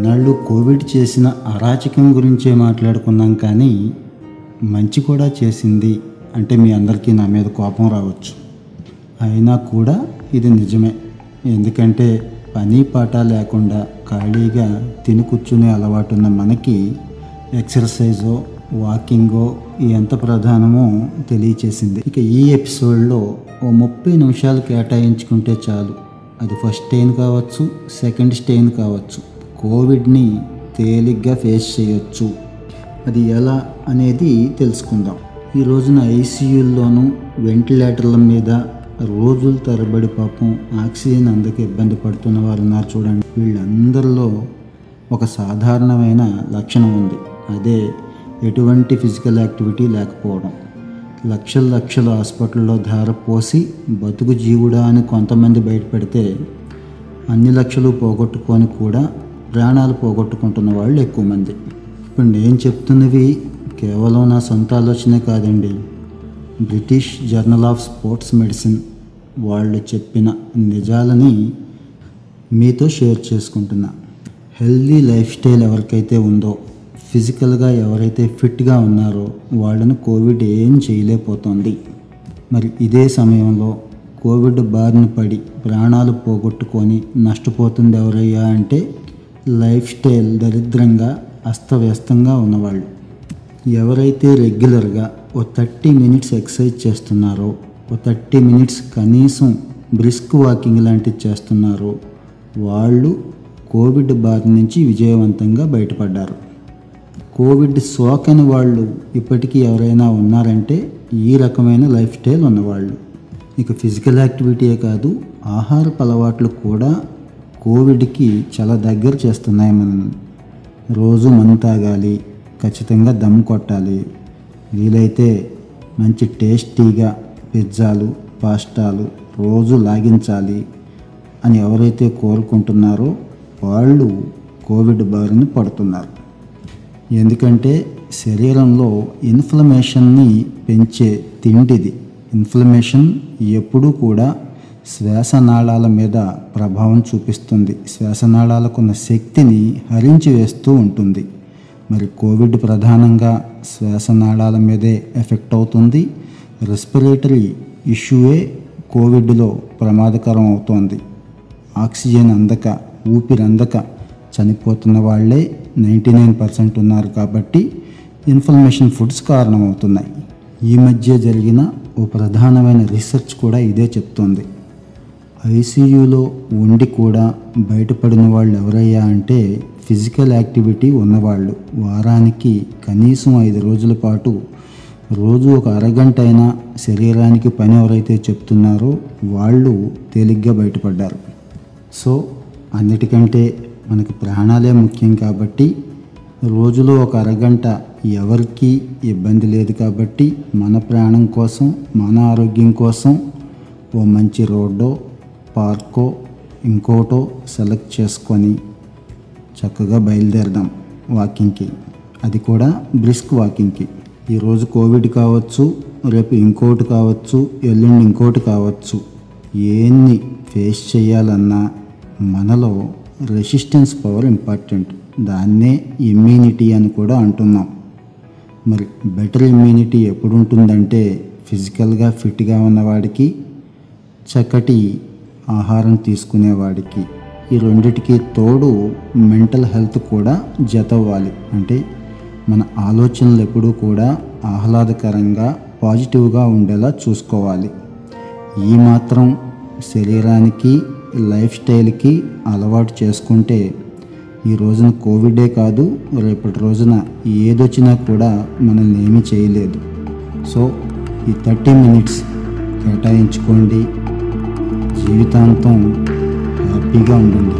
ఇన్నాళ్ళు కోవిడ్ చేసిన అరాచకం గురించే మాట్లాడుకున్నాం కానీ మంచి కూడా చేసింది అంటే మీ అందరికీ నా మీద కోపం రావచ్చు. అయినా కూడా ఇది నిజమే. ఎందుకంటే పని పాట లేకుండా ఖాళీగా తిని కూర్చునే అలవాటున్న మనకి ఎక్సర్సైజో వాకింగో ఎంత ప్రధానమో తెలియచేసింది. ఇక ఈ ఎపిసోడ్లో ఓ ముప్పై నిమిషాలు కేటాయించుకుంటే చాలు. అది ఫస్ట్ స్టెయిన్ కావచ్చు సెకండ్ స్టెయిన్ కావచ్చు. కోవిడ్ని తేలిగ్గా ఫేస్ చేయొచ్చు. అది ఎలా అనేది తెలుసుకుందాం. ఈ రోజున ఐసీయూల్లోనూ వెంటిలేటర్ల మీద రోజుల తరబడి పాపం ఆక్సిజన్ అందక ఇబ్బంది పడుతున్న వారు ఉన్నారు చూడండి. వీళ్ళందరిలో ఒక సాధారణమైన లక్షణం ఉంది. అదే ఎటువంటి ఫిజికల్ యాక్టివిటీ లేకపోవడం. లక్షల లక్షల హాస్పిటల్లో ధార పోసి బతుకు జీవుడా అని కొంతమంది బయటపెడితే అన్ని లక్షలు పోగొట్టుకొని కూడా ప్రాణాలు పోగొట్టుకుంటున్న వాళ్ళు ఎక్కువ మంది. ఇప్పుడు నేను చెప్తున్నవి కేవలం నా సొంత ఆలోచనే కాదండి. British journal of sports medicine వాళ్ళు చెప్పిన నిజాలని మీతో షేర్ చేసుకుంటున్నా. హెల్దీ లైఫ్ స్టైల్ ఎవరికైతే ఉందో ఫిజికల్గా ఎవరైతే ఫిట్గా ఉన్నారో వాళ్ళను కోవిడ్ ఏం చేయలేకపోతుంది. మరి ఇదే సమయంలో కోవిడ్ బారిన పడి ప్రాణాలు పోగొట్టుకొని నష్టపోతుంది ఎవరయ్యా అంటే లైఫ్ స్టైల్ దరిద్రంగా అస్తవ్యస్తంగా ఉన్నవాళ్ళు. ఎవరైతే రెగ్యులర్గా ఓ థర్టీ మినిట్స్ ఎక్సర్సైజ్ చేస్తున్నారో ఓ థర్టీ మినిట్స్ కనీసం బ్రిస్క్ వాకింగ్ లాంటివి చేస్తున్నారో వాళ్ళు కోవిడ్ బారి నుంచి విజయవంతంగా బయటపడ్డారు. కోవిడ్ సోకని వాళ్ళు ఇప్పటికీ ఎవరైనా ఉన్నారంటే ఈ రకమైన లైఫ్ స్టైల్ ఉన్నవాళ్ళు. ఇక ఫిజికల్ యాక్టివిటీయే కాదు ఆహారపు అలవాట్లు కూడా కోవిడ్కి చాలా దగ్గర చేస్తున్నాయి మనల్ని రోజు మను తాగాలి ఖచ్చితంగా దమ్ కొట్టాలి. వీలైతే మంచి టేస్టీగా పిజ్జాలు పాస్టాలు రోజు లాగించాలి అని ఎవరైతే కోరుకుంటున్నారో వాళ్ళు కోవిడ్ బారిన పడుతున్నారు. ఎందుకంటే శరీరంలో ఇన్ఫ్లమేషన్ని పెంచే తిండిది. ఇన్ఫ్లమేషన్ ఎప్పుడూ కూడా శ్వాసనాళాల మీద ప్రభావం చూపిస్తుంది. శ్వాసనాళాలకున్న శక్తిని హరించి వేస్తూ ఉంటుంది. మరి కోవిడ్ ప్రధానంగా శ్వాసనాళాల మీదే ఎఫెక్ట్ అవుతుంది. రెస్పిరేటరీ ఇష్యూయే కోవిడ్లో ప్రమాదకరం అవుతోంది. ఆక్సిజన్ అందక ఊపిరి అందక చనిపోతున్న వాళ్ళే నైంటీ నైన్ పర్సెంట్ ఉన్నారు కాబట్టి ఇన్ఫర్మేషన్ ఫుడ్స్ కారణమవుతున్నాయి. ఈ మధ్య జరిగిన ఓ ప్రధానమైన రీసెర్చ్ కూడా ఇదే చెప్తోంది. ఐసీయూలో ఉండి కూడా బయటపడిన వాళ్ళు ఎవరయ్యా అంటే ఫిజికల్ యాక్టివిటీ ఉన్నవాళ్ళు. వారానికి కనీసం ఐదు రోజుల పాటు రోజు ఒక అరగంట అయినా శరీరానికి పని ఎవరైతే చెప్తున్నారో వాళ్ళు తేలిగ్గా బయటపడ్డారు. సో అన్నిటికంటే మనకి ప్రాణాలే ముఖ్యం కాబట్టి రోజులో ఒక అరగంట ఎవరికి ఇబ్బంది లేదు కాబట్టి మన ప్రాణం కోసం మన ఆరోగ్యం కోసం ఓ మంచి రోడ్డో పార్కో ఇంకోటో సెలెక్ట్ చేసుకొని చక్కగా బయలుదేరదాం వాకింగ్కి. అది కూడా బ్రిస్క్ వాకింగ్కి. ఈరోజు కోవిడ్ కావచ్చు రేపు ఇంకోటి కావచ్చు ఎల్లుండి ఇంకోటి కావచ్చు. ఏన్ని ఫేస్ చేయాలన్నా మనలో రెసిస్టెన్స్ పవర్ ఇంపార్టెంట్. దాన్నే ఇమ్యూనిటీ అని కూడా అంటున్నాం. మరి బెటర్ ఇమ్యూనిటీ ఎప్పుడు ఉంటుందంటే ఫిజికల్గా ఫిట్గా ఉన్నవాడికి చక్కటి ఆహారం తీసుకునేవాడికి. ఈ రెండిటికి తోడు మెంటల్ హెల్త్ కూడా జతవ్వాలి. అంటే మన ఆలోచనలు ఎప్పుడూ కూడా ఆహ్లాదకరంగా పాజిటివ్గా ఉండేలా చూసుకోవాలి. ఈ మాత్రం శరీరానికి లైఫ్ స్టైల్కి అలవాటు చేసుకుంటే ఈ రోజున కోవిడే కాదు రేపటి రోజున ఏదొచ్చినా కూడా మనల్ని ఏమీ చేయలేదు. సో ఈ థర్టీ మినిట్స్ కేటాయించుకోండి. జీవితాంతం హ్యాపీగా ఉండండి.